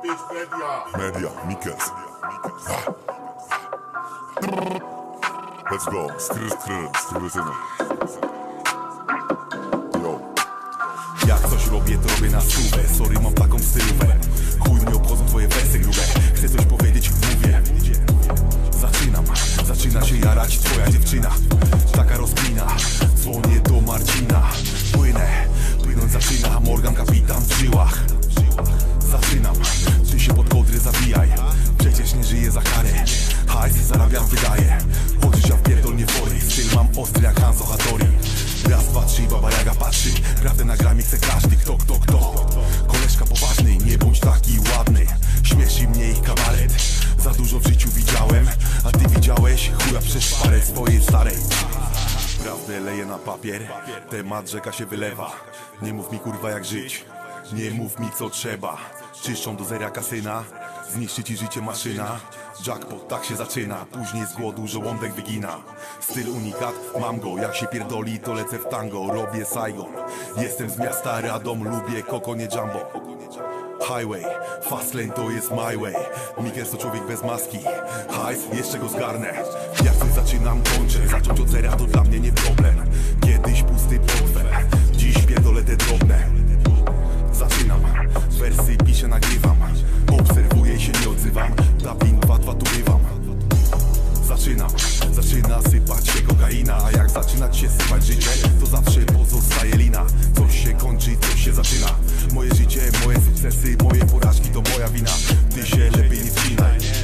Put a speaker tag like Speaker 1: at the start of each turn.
Speaker 1: 225 media.
Speaker 2: Media, Mikels. Ha. Let's go. Skry, skry, skrytyny. Yo.
Speaker 3: Jak coś robię, to robię na stówę Sorry, mam taką stylówę Chuj mnie obchodzą twoje wersy grube Chcę coś powiedzieć, mówię Zaczynam, zaczyna się jarać twoja dziewczyna Taka rozkmina, dzwonię do Marcina Płynę, płynąć zaczyna Morgan kapitan w żyłach Prawdę na gramie chce każdy, kto, kto, kto. Koleżka poważny, nie bądź taki ładny. Śmieszy mnie ich kabaret. Za dużo w życiu widziałem A ty widziałeś chuja przez szparę swojej starej. Prawdę leję na papier Temat rzeka się wylewa. Nie mów mi kurwa jak żyć. Nie mów mi co trzeba. Czyszczą do zera kasyna Zniszczy ci życie maszyna Jackpot tak się zaczyna Później z głodu żołądek wygina. Styl unikat, mam go Jak się pierdoli to lecę w tango Robię Saigon. Jestem z miasta Radom Lubię koko nie jumbo. Highway, fastlane to jest my way. Mikers to człowiek bez maski. Hajs, jeszcze go zgarnę. Jak coś zaczynam, kończę Zacząć od zera Zaczynam, zaczyna sypać się kokaina A jak zaczynać się sypać życie To zawsze pozostaje lina. Coś się kończy, coś się zaczyna. Moje życie, moje sukcesy, moje porażki to moja wina. Ty się lepiej nie wcinaj